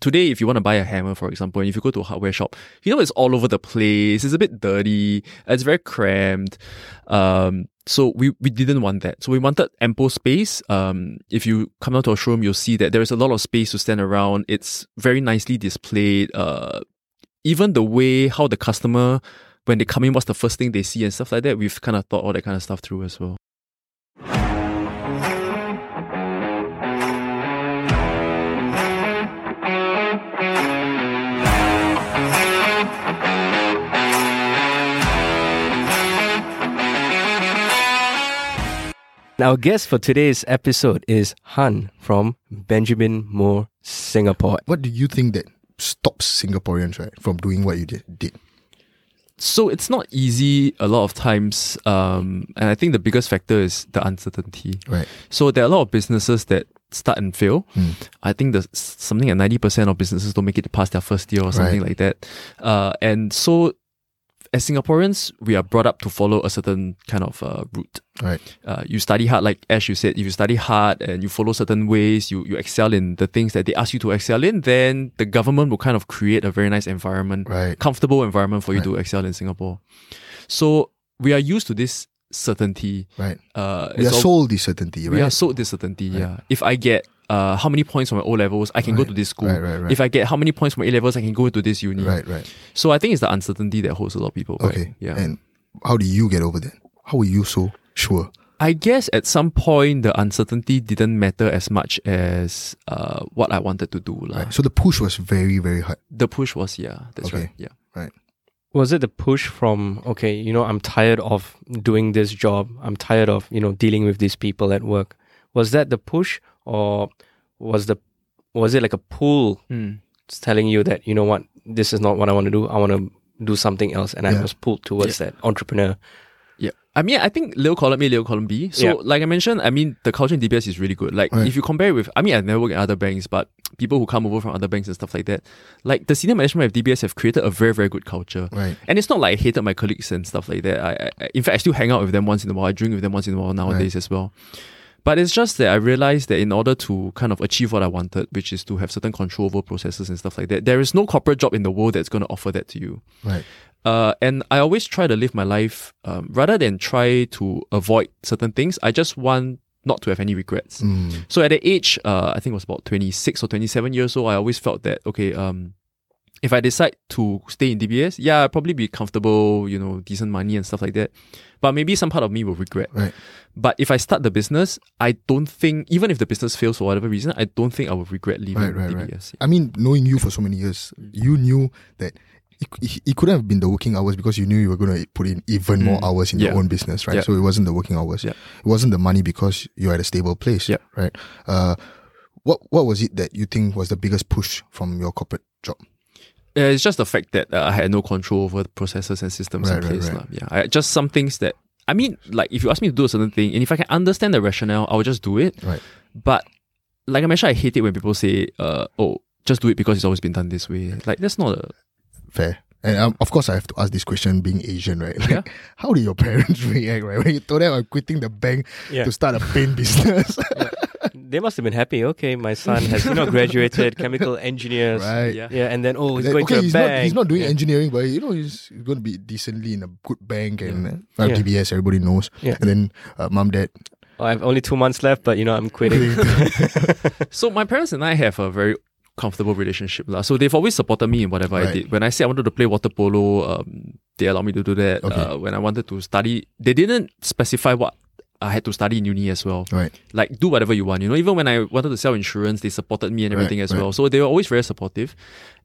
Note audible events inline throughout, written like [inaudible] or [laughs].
today, if you want to buy a hammer, for example, and if you go to a hardware shop, you know it's all over the place. It's a bit dirty. It's very cramped. Um, so we, we didn't want that. So we wanted ample space. Um, if you come down to our showroom, you'll see that there is a lot of space to stand around. It's very nicely displayed. Uh, even the way how the customer, when they come in, what's the first thing they see and stuff like that, we've kind of thought all that kind of stuff through as well. Our guest for today's episode is Han from Benjamin Moore Singapore. What do you think that stops Singaporeans right from doing what you did? did? So it's not easy a lot of times, um, and I think the biggest factor is the uncertainty. Right. So there are a lot of businesses that start and fail. Hmm. I think there's something like ninety percent of businesses don't make it past their first year or something Right. like that. Uh, and so as Singaporeans, we are brought up to follow a certain kind of uh, route. Right. Uh, you study hard, like Ash, you said, if you study hard and you follow certain ways, you, you excel in the things that they ask you to excel in, then the government will kind of create a very nice environment, Right. comfortable environment for you Right. to excel in Singapore. So we are used to this certainty. Right. Uh, We are it's al- sold this certainty, right? we are sold this certainty, yeah. If I get uh, how many points from my O levels, I can go to this school. Right, right, right. If I get how many points from A levels, I can go to this uni. right, right. So I think it's the uncertainty that holds a lot of people back. Okay. Yeah. And how do you get over that? How were you so sure? I guess at some point the uncertainty didn't matter as much as uh, what I wanted to do. lah. Right. So the push was very, very hard. The push was yeah, that's Okay. right. Yeah. Right. Was it the push from, okay, you know, I'm tired of doing this job. I'm tired of, you know, dealing with these people at work. Was that the push or was the was it like a pull Mm. telling you that, you know what, this is not what I want to do. I want to do something else and I was pulled towards that entrepreneur. Yeah. I mean, I think Leo column A, Leo column B. So, Yeah. like I mentioned, I mean, the culture in DBS is really good. Like, Right. if you compare it with, I mean, I've never worked at other banks, but people who come over from other banks and stuff like that, like the senior management of DBS have created a very, very good culture. Right. And it's not like I hated my colleagues and stuff like that. I, I, in fact, I still hang out with them once in a while. I drink with them once in a while nowadays as well. But it's just that I realized that in order to kind of achieve what I wanted, which is to have certain control over processes and stuff like that, there is no corporate job in the world that's going to offer that to you. Right. Uh, and I always try to live my life um, rather than try to avoid certain things. I just want not to have any regrets. Mm. So at the age, uh, I think it was about 26 or 27 years old, I always felt that, okay, um, if I decide to stay in DBS, yeah, I'll probably be comfortable, you know, decent money and stuff like that. But maybe some part of me will regret. Right. But if I start the business, I don't think, even if the business fails for whatever reason, I don't think I will regret leaving Right, right, right. DBS. I mean, knowing you for so many years, you knew that it, it, it couldn't have been the working hours because you knew you were going to put in even more Mm. hours in your own business, right? Yeah. So it wasn't the working hours. Yeah. It wasn't the money because you're at a stable place, Yeah. right? Uh, what what was it that you think was the biggest push from your corporate job? Uh, it's just the fact that uh, I had no control over the processes and systems Right, in place. right. lah. Yeah, I, just some things that I mean, like if you ask me to do a certain thing, and if I can understand the rationale, I will just do it. Right. But like I mentioned, I hate it when people say, uh, "Oh, just do it because it's always been done this way." Like that's not a Fair. And um, of course, I have to ask this question being Asian, right? Like, Yeah. how did your [laughs] parents [laughs] react, right? When you told them I'm quitting the bank Yeah. to start a paint business, They must have been happy. Okay, my son has, you know, graduated [laughs] chemical engineers. right? yeah. Yeah, and then, oh, he's Like, going okay, to a he's bank. not he's not doing Yeah. engineering, but you know he's, he's going to be decently in a good bank and uh, Yeah. DBS. Everybody knows. Yeah. And then uh, mom, dad, Oh, I have only two months left, but, you know, I'm quitting. [laughs] [laughs] So my parents and I have a very comfortable relationship. lah. So they've always supported me in whatever I did. When I said I wanted to play water polo, um, they allowed me to do that. Okay. Uh, when I wanted to study, they didn't specify what I had to study in uni as well. right? Like do whatever you want, you know. Even when I wanted to sell insurance, they supported me and Right, everything as right. well. So they were always very supportive,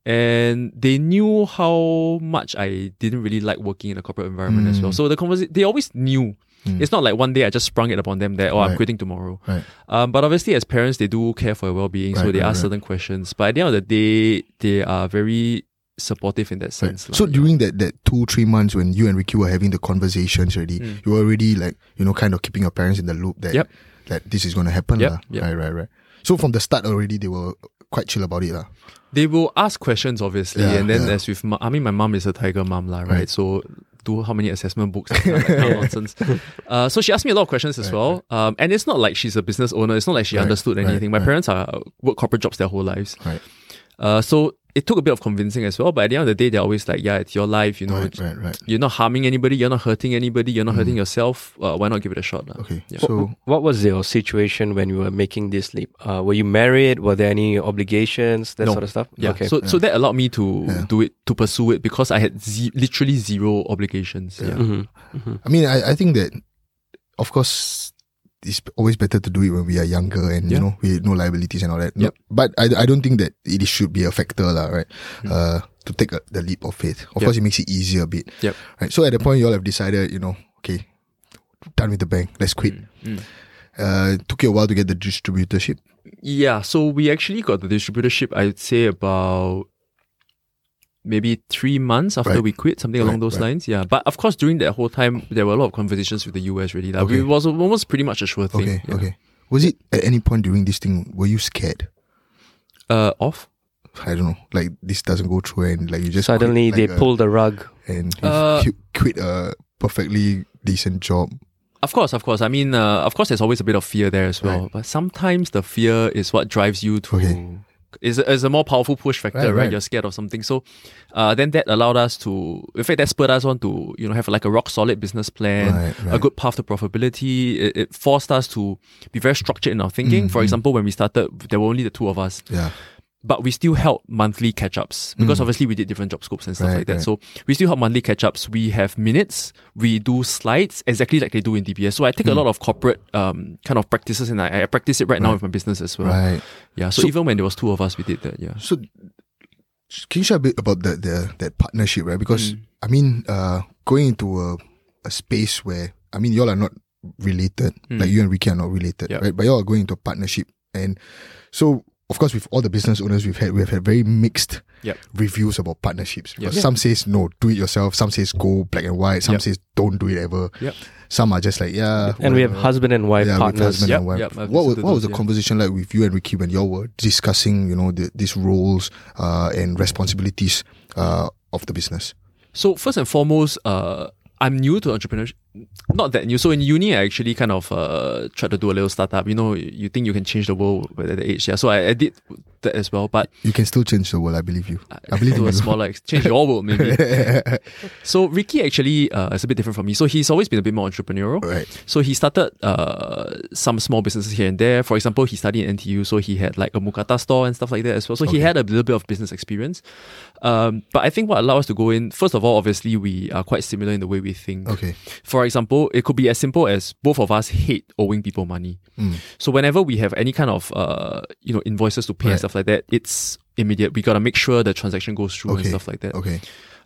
and they knew how much I didn't really like working in a corporate environment as well. Mm. So the conversation, they always knew. Mm. It's not like one day I just sprung it upon them that oh I'm quitting tomorrow. Right. Um, but obviously, as parents, they do care for your well-being, so Right, they right, ask right. certain questions. But at the end of the day, they are very supportive in that Right. sense. lah. So during that, that two, three months when you and Ricky were having the conversations already, Mm. you were already like, you know, kind of keeping your parents in the loop that, Yep. that this is going to happen. Yep, yep. Right, right, right. So from the start already, they were quite chill about it. lah. they will ask questions, obviously, Yeah, and then yeah. as with, I mean, my mom is a tiger mom, lah, right? Right. So do how many assessment books, and kind of [laughs] nonsense. Uh, so she asked me a lot of questions as Right, well. Um, and it's not like she's a business owner. It's not like she Right, understood right, anything. My right. parents are work corporate jobs their whole lives. Right. Uh, so it took a bit of convincing as well, but at the end of the day, they're always like, yeah, it's your life, you know, Right, right, right. you're not harming anybody, you're not hurting anybody, you're not Mm. hurting yourself. Uh, why not give it a shot? lah? Okay. Yeah. So What was your situation when you were making this leap? Uh, were you married? Were there any obligations? That No. sort of stuff. Yeah. Okay. So so that allowed me to Yeah. do it to pursue it because I had ze- literally zero obligations. Yeah. Yeah. Mhm, mhm. I mean, I, I think that, of course, it's always better to do it when we are younger and you know we no liabilities and all that. No- But I, I don't think that it should be a factor, lah, right? Mm. Uh, to take a, the leap of faith. Of Yep. course, it makes it easier a bit. Yep. Right. So at the point you all have decided, you know, okay, done with the bank. Let's quit. Mm, mm. Uh, took you a while to get the distributorship. Yeah, so we actually got the distributorship, I'd say about maybe three months after Right. we quit, something along Right, those right. lines. Yeah. But of course, during that whole time, there were a lot of conversations with the US really. Like, Okay. It was almost pretty much a sure thing. Okay. yeah. Okay. Was it at any point during this thing were you scared? Uh, off? I don't know. Like this doesn't go through and like you just Suddenly quit, they like, a- pulled the rug. and you Uh, quit a perfectly decent job. Of course, of course. I mean, uh, of course, there's always a bit of fear there as well. Right. But sometimes the fear is what drives you to. Okay. Is a, is a more powerful push factor, Right, right, right. You're scared of something, so uh, then that allowed us to. In fact, that spurred us on to you know have like a rock solid business plan, Right, a good path to profitability. It, it forced us to be very structured in our thinking. Mm, For mm. example, when we started, there were only the two of us Yeah. But we still held monthly catch ups because Mm. obviously we did different job scopes and stuff Right, like that. right. So we still have monthly catch ups. We have minutes. We do slides exactly like they do in DBS. So I take a Mm. lot of corporate um, kind of practices and I, I practice it right, now with my business as well. Right. Yeah. So, So- even when there was two of us, we did that. Yeah. So, can you share a bit about the, the that partnership, right? Because Mm. I mean, uh, going into a, a space where I mean, y'all are not related, Mm. like you and Ricky are not related, Yep. right? But y'all are going into a partnership, and so of course, with all the business owners we've had, we've had very mixed Yep. reviews about partnerships. Yep. Because Some says no, do it yourself. Some says go black and white. Some Yep. says don't do it ever. Yep. Some are just like yeah. And we have husband and wife Yeah, with partners. husband Yep, and wife. yep, what was, what was the yeah. conversation like with you and Ricky when y'all were discussing, you know, the, these roles uh, and responsibilities uh, of the business? So first and foremost, uh, I'm new to entrepreneurship. Not that new. So in uni, I actually kind of uh, tried to do a little startup. You know, you think you can change the world at that age. Yeah. So I, I did that as well. But You can still change the world, I believe you. I believe to a smaller, ex- change your world maybe. [laughs] So Ricky actually uh, is a bit different from me. So he's always been a bit more entrepreneurial. right. So he started uh, some small businesses here and there. For example, he studied in NTU, so he had like a mukata store and stuff like that as well. So he had a little bit of business experience. Um, but I think what allowed us to go in, first of all, obviously we are quite similar in the way we think. Okay. For example, it could be as simple as both of us hate owing people money. Mm. So whenever we have any kind of uh, you know invoices to pay and stuff like that, it's immediate. We gotta make sure the transaction goes through and stuff like that. Okay.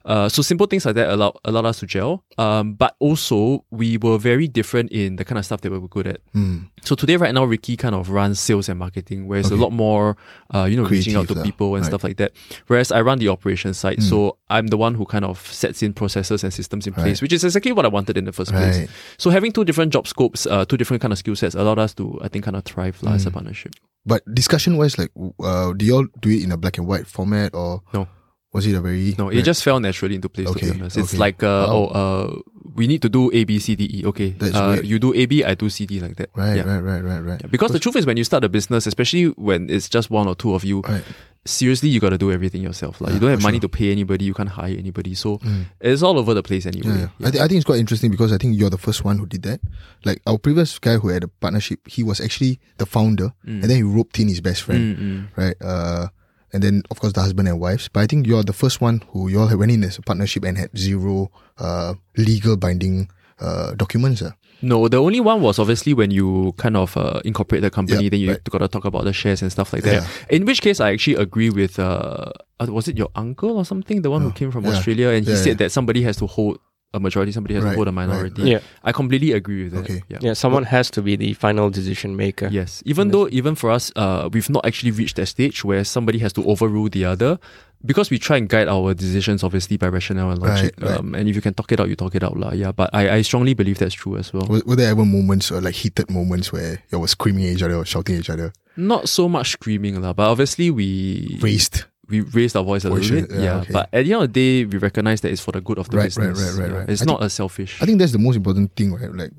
Uh, so simple things like that allowed allowed us to gel. Um, but also we were very different in the kind of stuff that we were good at. Mm. So today, right now, Ricky kind of runs sales and marketing, where it's Okay. a lot more, uh, you know, reaching out to Creative lah. people and Right. stuff like that. Whereas I run the operations side, Mm. so I'm the one who kind of sets in processes and systems in place, Right. which is exactly what I wanted in the first place. So having two different job scopes, uh, two different kind of skill sets allowed us to, I think, kind of thrive lah as a Mm. partnership. But discussion wise, like, uh, do y'all do it in a black and white format or No. Was it a very No, it Right. just fell naturally into place. Okay, To be honest, it's okay. like, uh, Wow. oh, uh, we need to do A, B, C, D, E. Okay, That's uh, great. you do A, B, I do C, D, like that. right, Yeah. right, right, right, right, Yeah, Because the truth is, when you start a business, especially when it's just one or two of you, right. seriously, you got to do everything yourself. Like Yeah, you don't have money sure. to pay anybody, you can't hire anybody, so Mm. it's all over the place anyway. yeah. I, th- I think it's quite interesting because I think you're the first one who did that. Like our previous guy who had a partnership, he was actually the founder, Mm. and then he roped in his best friend, Mm, mm. right? Uh, and then of course the husband and wives. But I think you're the first one who you all went in as a partnership and had zero uh legal binding uh documents. Uh. No, the only one was obviously when you kind of uh, incorporate the company, Yeah, then you right. got to talk about the shares and stuff like that. Yeah. In which case, I actually agree with, uh, uh, was it your uncle or something? The one who Oh, came from yeah. Australia and he Yeah, said that somebody has to hold a majority, somebody has Right, to hold a minority. right. Yeah. I completely agree with that. Okay. Yeah. Yeah, someone has to be the final decision maker. Yes. Even though, even for us, uh, we've not actually reached that stage where somebody has to overrule the other, because we try and guide our decisions obviously by rationale and logic. Right, right. Um, and if you can talk it out, you talk it out, lah. Yeah. But I, I strongly believe that's true as well. Were, were there ever moments or like heated moments where you were screaming at each other or shouting at each other, Not so much screaming, lah. But obviously we raised? We raised our voice a oh, little bit. yeah, Yeah. okay. But at the end of the day, we recognize that it's for the good of the Right, right, business. right, right, Yeah. right. It's I not a selfish. I think that's the most important thing, right? Like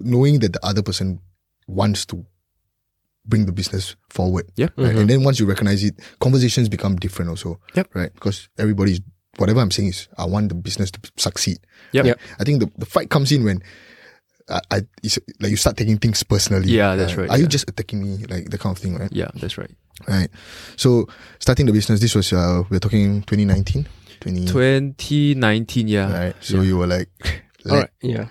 knowing that the other person wants to bring the business forward. Yeah. Right? Mm-hmm. And then once you recognize it, conversations become different also. Yep. Right. Because everybody's, whatever I'm saying is, I want the business to succeed. Yep. Yep. I think the, the fight comes in when I, I like you start taking things personally. Yeah, that's right, Are you just attacking me? Like the kind of thing, right? Yeah, that's right. Right. So starting the business, this was uh we're talking 2019, 20, 2019, yeah. right. So yeah. you were like, [laughs] like right. Yeah.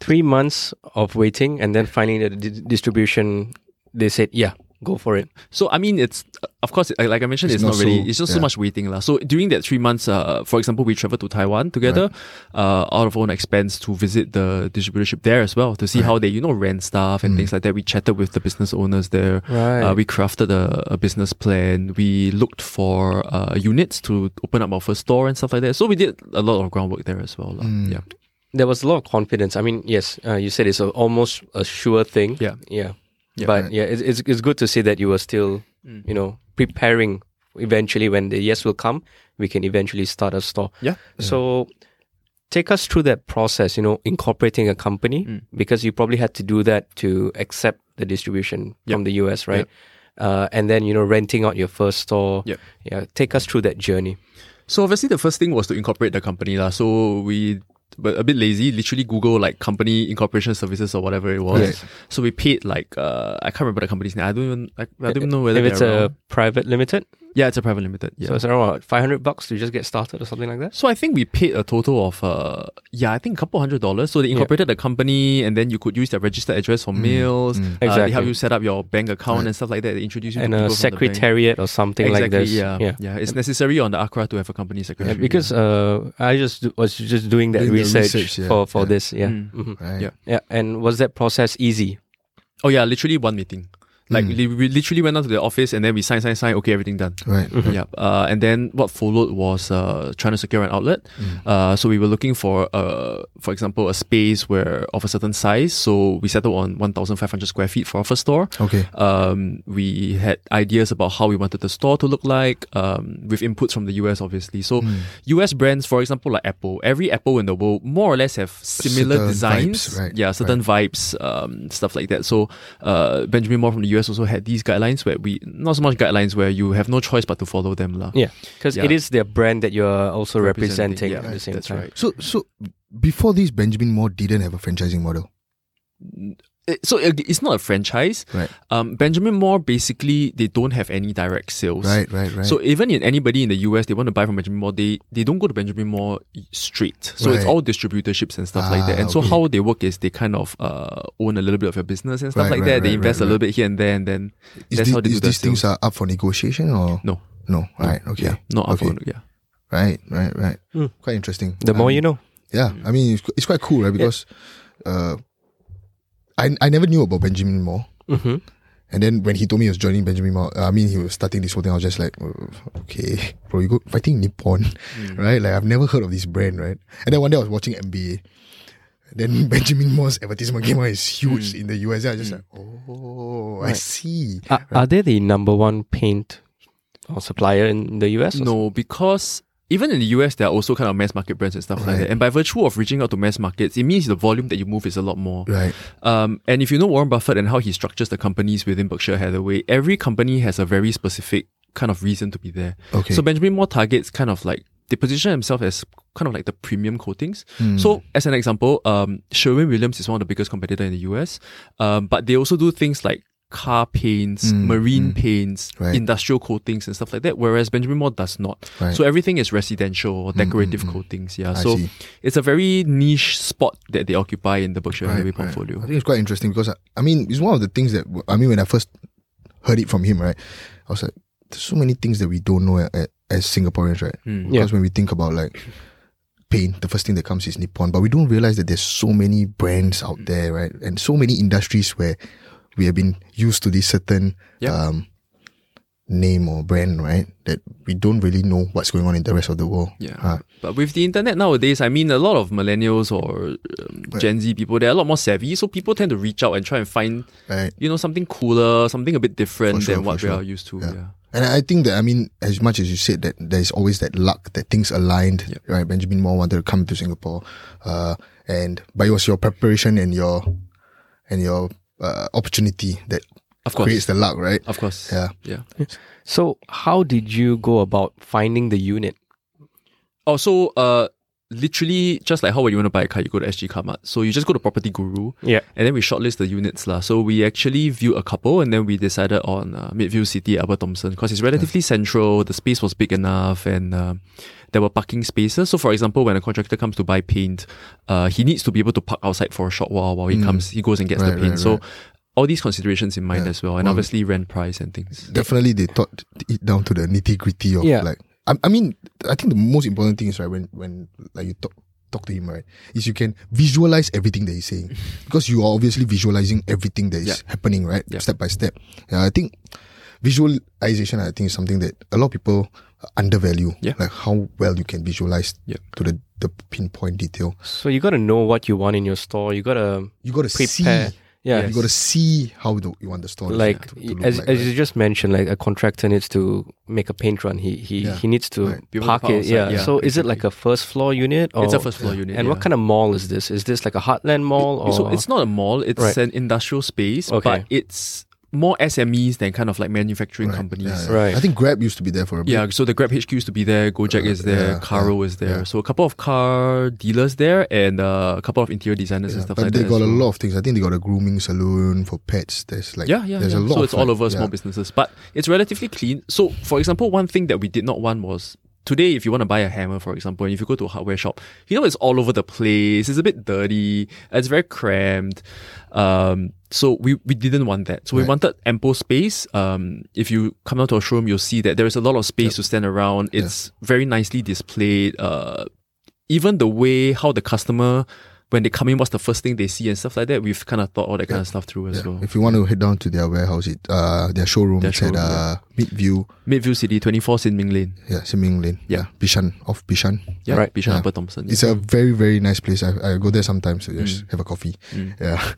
Three months of waiting and then finally the di- distribution. They said, yeah, go for it. So I mean, it's of course, like like I mentioned, It's it's, not, not really. so- It's just yeah. so much waiting, lah. So during that three months, uh, for example, we traveled to Taiwan together, uh, out of own expense to visit the distributorship there as well to see how they, you know, rent stuff and things like that. We chatted with the business owners there. Right. Uh, we crafted a, a business plan. We looked for uh, units to open up our first store and stuff like that. So we did a lot of groundwork there as well. lah. Yeah. there was a lot of confidence. I mean, yes, uh, you said it's a, almost a sure thing. Yeah. Yeah. Yeah. but yeah, it's, it's it's good to see that you were still, Mm. you know, preparing. Eventually, when the yes will come, we can eventually start a store. Yeah. So, take us through that process. You know, incorporating a company Mm. because you probably had to do that to accept the distribution Yep. from the US, right? Uh, and then you know, renting out your first store. Yep. Yeah. Take us through that journey. So obviously the first thing was to incorporate the company lah. So we but a bit lazy, literally Google like company incorporation services or whatever it was. Right. So we paid like uh I can't remember the company's name. I don't even I, I don't even know whether if it's they're a around. private limited, yeah, it's a private limited. Yeah. so it's around what, 500 bucks to just get started or something like that. So I think we paid a total of uh yeah I think a couple hundred dollars. So they incorporated the company and then you could use their registered address for mails. Uh, they help you set up your bank account Right. and stuff like that. They introduce you and to a people the bank. secretariat or something exactly, like this. Yeah, yeah. yeah. It's necessary on the ACRA to have a company Yeah, secretary. because uh, I just do- was just doing that Doing research, research, yeah, for, for yeah. this. Yeah. Mm. Mhm. right. Yeah. Yeah. And was that process easy? oh yeah, literally one meeting. Like Mm. li- we literally went down to the office and then we signed, signed, signed. Okay, everything done. Right. Yeah. Uh, and then what followed was uh, trying to secure an outlet. Mm. Uh, so we were looking for, uh, for example, a space where of a certain size. So we settled on 1,500 square feet for our first store. Okay. Um, we had ideas about how we wanted the store to look like, um, with inputs from the US, obviously. So Mm. US brands, for example, like Apple, every Apple in the world more or less have similar Certain designs. vibes, right, Yeah, certain vibes, um, stuff like that. So, uh, Benjamin Moore from the US also had these guidelines where we, not so much guidelines where you have no choice but to follow them. lah. Yeah. Because Yeah. it is their brand that you're also Representing, representing, yeah, at the same that's time. right. So so before this, Benjamin Moore didn't have a franchising model. It- So it's not a franchise. Right. Um, Benjamin Moore basically they don't have any direct sales. Right. Right. Right. So even in anybody in the US, they want to buy from Benjamin Moore, they, they don't go to Benjamin Moore straight. So it's all distributorships and stuff like that. Ah, And so how they work is they kind of uh, own a little bit of your business and stuff Right, like right, that. They invest right, a little bit here and there, and then is that's thi- how they is do these things sales. are up for negotiation or No. No. Right. Okay. yeah, not up okay. for- yeah. Right. Right. Right. Mm. Quite interesting. The more Um, you know. Yeah, I mean it's, it's quite cool, right? Because uh, I I never knew about Benjamin Moore, hmm and then when he told me he was joining Benjamin Moore, I mean he was starting this whole thing. I was just like, uh, okay, bro, you go fighting Nippon, [laughs] Mm. right? Like I've never heard of this brand, right? And then one day I was watching NBA. Then [laughs] Benjamin Moore's advertisement came out. It's huge Mm. in the US. I was just like, oh, I see. Are, are they the number one paint or supplier in the US? or No, because even in the US, there are also kind of mass market brands and stuff like that. And by virtue of reaching out to mass markets, it means the volume that you move is a lot more. Right. Um, and if you know Warren Buffett and how he structures the companies within Berkshire Hathaway, every company has a very specific kind of reason to be there. Okay. So Benjamin Moore targets kind of like they position himself as kind of like the premium coatings. Hmm. So as an example, um, Sherwin Williams is one of the biggest competitor in the US. Um, but they also do things like car paints, Mm, marine mm. paints, Right. industrial coatings and stuff like that. Whereas Benjamin Moore does not. Right. So everything is residential or decorative mm, mm. coatings. Yeah. I so see. it's a very niche spot that they occupy in the Berkshire Right, Hathaway right. portfolio. I think it's quite interesting because I, I mean it's one of the things that I mean when I first heard it from him, right? I was like, there's so many things that we don't know a- as Singaporeans, right? Mm. Yeah. Because when we think about like paint, the first thing that comes is Nippon, but we don't realize that there's so many brands out Mm. there, right? And so many industries where we have been used to this certain Yeah. um, name or brand, right? That we don't really know what's going on in the rest of the world. Yeah. Ah, But with the internet nowadays, I mean, a lot of millennials or um, Right. Gen Z people, they're a lot more savvy. So people tend to reach out and try and find, right. you know, something cooler, something a bit different sure, than what for we are used to. Yeah. Yeah. And I think that I mean, as much as you said that there's always that luck that things aligned, Yep. right? Benjamin Moore wanted to come to Singapore, uh, and but it was your preparation and your and your uh, opportunity that Of course. creates the luck, right? Of course. Yeah. Yeah. So how did you go about finding the unit? Oh, so uh, literally just like how when you want to buy a car, you go to SG Carmart. So you just go to Property Guru, Yeah. and then we shortlist the units lah. So we actually viewed a couple, and then we decided on uh, Midview City, Upper Thomson, because it's relatively central. The space was big enough, and uh, there were parking spaces. So, for example, when a contractor comes to buy paint, uh, he needs to be able to park outside for a short while while he comes. He goes and gets the paint. right, so. All these considerations in mind Yeah. as well, and Well, obviously rent price and things. Definitely, they thought it down to the nitty gritty of Yeah. like. I, I mean, I think the most important thing is right when when like you talk talk to him right is you can visualize everything that he's saying [laughs] because you are obviously visualizing everything that is Yeah. happening right Yeah. step by step. Yeah, I think visualization I think is something that a lot of people undervalue. Yeah. like how well you can visualize Yeah. to the the pinpoint detail. So you got to know what you want in your store. You got to You got to prepare. see. Yeah. You got to see how the, you want the store Like to, to look as, like, as right? you just mentioned, like a contractor needs to make a paint run. He he, Yeah. he needs to Right. Be able park park it. Yeah. yeah, So is it like a first floor unit? Or, it's a first floor unit. And what kind of mall is this? Is this like a Heartland mall or So it's not a mall, it's Right. an industrial space, Okay. but it's more SMEs than kind of like manufacturing Right, companies. yeah, yeah. Right. I think Grab used to be there for a bit. Yeah, so the Grab HQ used to be there, Gojek Uh, is there, yeah, Carro yeah, is there. yeah. So a couple of car dealers there and uh, a couple of interior designers Yeah, and stuff but like they that. got as a well. lot of things. I think they got a grooming salon for pets. There's like Yeah, yeah, there's yeah. a lot. so of, it's all like, over small businesses, but it's relatively clean. So, for example, one thing that we did not want was today, if you want to buy a hammer, for example, and if you go to a hardware shop, you know it's all over the place. It's a bit dirty. It's very cramped. Um, so we we didn't want that. So we wanted ample space. Um, if you come out to a showroom, you'll see that there is a lot of space to stand around. Yeah. It's very nicely displayed. Uh, even the way how the customer when they come in, what's the first thing they see and stuff like that. We've kind of thought all that kind of stuff through as Yeah. well. If you want to head down to their warehouse, it uh their showroom, Their it's at showroom, uh, Midview, Midview City, 24 Sin Ming Lane. yeah, Sin Ming Lane, Yeah. Bishan off Bishan. Yeah, Right. Bishan Yeah. Upper Thomson. It's a very very nice place. I, I go there sometimes to just have a coffee. Mm. Yeah. [laughs]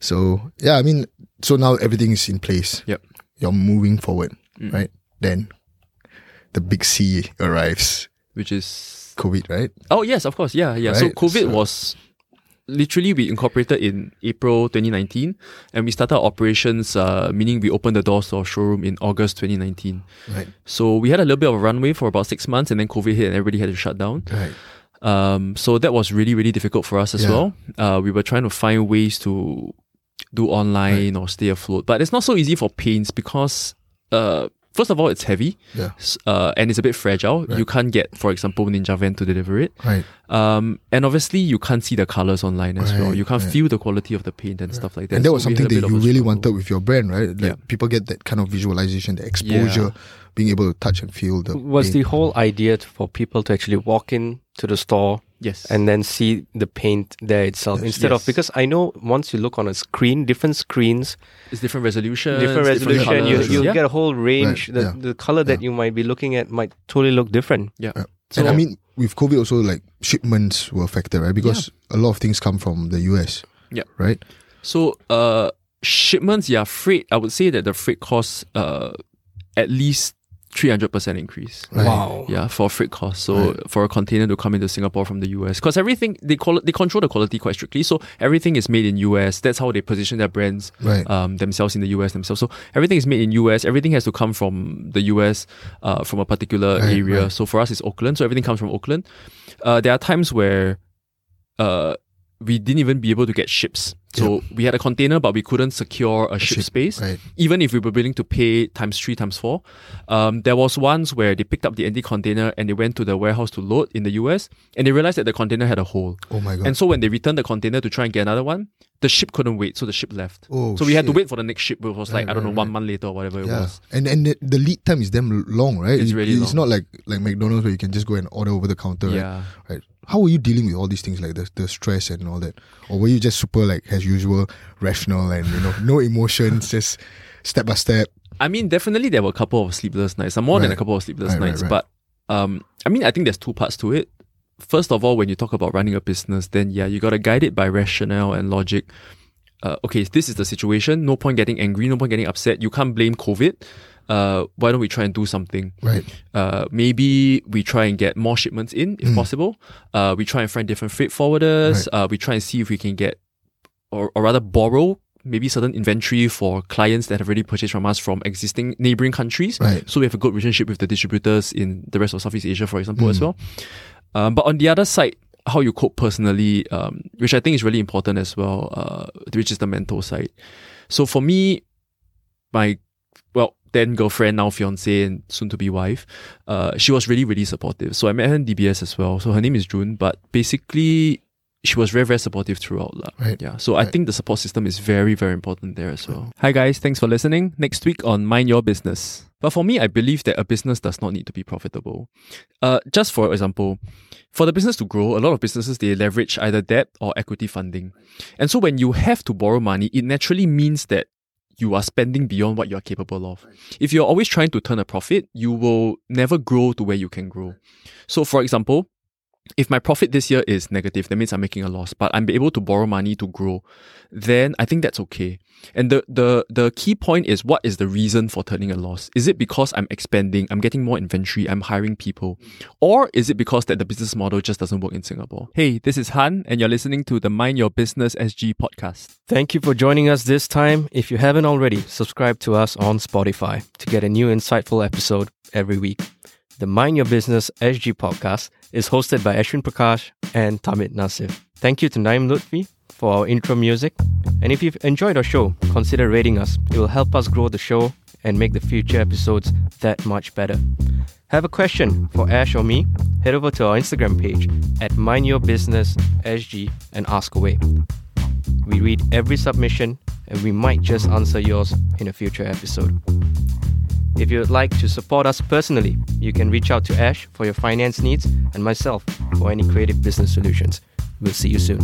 So yeah, I mean, so now everything is in place. Yep. You're moving forward, Mm. right? Then the big C arrives. which is COVID, right? oh yes, of course, yeah, yeah. So COVID so- was literally we incorporated in April 2019, and we started operations, uh, meaning we opened the doors to our showroom in August 2019. Right. So we had a little bit of a runway for about six months, and then COVID hit, and everybody had to shut down. Right. Um, so that was really, really difficult for us as Yeah. well. Uh, we were trying to find ways to do online or stay afloat, but it's not so easy for paints because, uh, first of all, it's heavy, Yeah. uh, and it's a bit fragile. Right. You can't get, for example, Ninja Van to deliver it. Right. Um, and obviously you can't see the colors online as well. You can't right. feel the quality of the paint and stuff like that. and that was we had something that you really struggle. wanted with your brand, right? Like Yeah. people get that kind of visualization, the exposure, being able to touch and feel the. was the whole idea for people to actually walk in to the store Yes. and then see the paint there itself Yes. instead of because I know once you look on a screen, different screens, it's different resolution. different resolution, you colors. you yeah. get a whole range. Right, the yeah. the color that you might be looking at might totally look different. yeah. Yeah. So, and I mean, with COVID also, like shipments were affected, right? Because a lot of things come from the US. Yeah. Right? So, uh, shipments, yeah, freight. I would say that the freight costs, uh, at least three hundred percent increase. Right. Wow. Yeah, for freight costs. So Right. for a container to come into Singapore from the US, because everything they call it, they control the quality quite strictly. So everything is made in US. That's how they position their brands Right. um, themselves in the US themselves. So everything is made in US. Everything has to come from the US, uh, from a particular Right, area. right. So for us, it's Oakland. So everything comes from Oakland. Uh, there are times where, uh, we didn't even be able to get ships. So we had a container, but we couldn't secure a, ship, ship, space Right. even if we were willing to pay times three, times four. Um, there was once where they picked up the empty container and they went to the warehouse to load in the US and they realized that the container had a hole. Oh my god. And so when they returned the container to try and get another one, the ship couldn't wait, so the ship left. oh, so we had to wait for the next ship, which was like, Right, I don't know, right, one month later or whatever it Yeah, was. and and the, the lead time is damn long, right? It's It- really It's long. not like like McDonald's where you can just go and order over the counter? Yeah. Right. How were you dealing with all these things like the the stress and all that, or were you just super like as usual, rational and you know [laughs] no emotions, just step by step? I mean, definitely there were a couple of sleepless nights, more than a couple of sleepless Right, right, nights. right. But um, I mean, I think there's two parts to it. First of all, when you talk about running a business, then yeah, you gotta guide it by rationale and logic. Uh, okay, this is the situation. No point getting angry. No point getting upset. You can't blame COVID. Uh, why don't we try and do something? Right. Uh, maybe we try and get more shipments in if Mm. possible. Uh, we try and find different freight forwarders. Uh, we try and see if we can get, or, or rather borrow maybe certain inventory for clients that have already purchased from us from existing neighboring countries. Right. So we have a good relationship with the distributors in the rest of Southeast Asia, for example, Mm. as well. Um, but on the other side, how you cope personally, um, which I think is really important as well, uh, which is the mental side. So for me, my then girlfriend, now fiance, and soon to be wife, uh, she was really really supportive. So I met her in DBS as well. So her name is June, but basically she was very very supportive throughout. Right. Yeah. So I think the support system is very very important there as well. Hi guys, thanks for listening. Next week on Mind Your Business. But for me, I believe that a business does not need to be profitable. Uh, just for example, for the business to grow, a lot of businesses they leverage either debt or equity funding. And so when you have to borrow money, it naturally means that you are spending beyond what you are capable of. If you're always trying to turn a profit, you will never grow to where you can grow. So for example, if my profit this year is negative, that means I'm making a loss, but I'm able to borrow money to grow, then I think that's okay. And the, the, the key point is what is the reason for turning a loss? Is it because I'm expanding, I'm getting more inventory, I'm hiring people? Or is it because that the business model just doesn't work in Singapore? Hey, this is Han, and you're listening to the Mind Your Business SG podcast. Thank you for joining us this time. If you haven't already, subscribe to us on Spotify to get a new insightful episode every week. The Mind Your Business SG podcast is hosted by Arshvyn Prakas and Tahmid Nasif. Thank you to Naim Lutfi for our intro music. And if you've enjoyed our show, consider rating us. It will help us grow the show and make the future episodes that much better. Have a question for Ash or me? Head over to our Instagram page at Mind Your Business SG and ask away. We read every submission and we might just answer yours in a future episode. If you would like to support us personally, you can reach out to Ash for your finance needs and myself for any creative business solutions. We'll see you soon.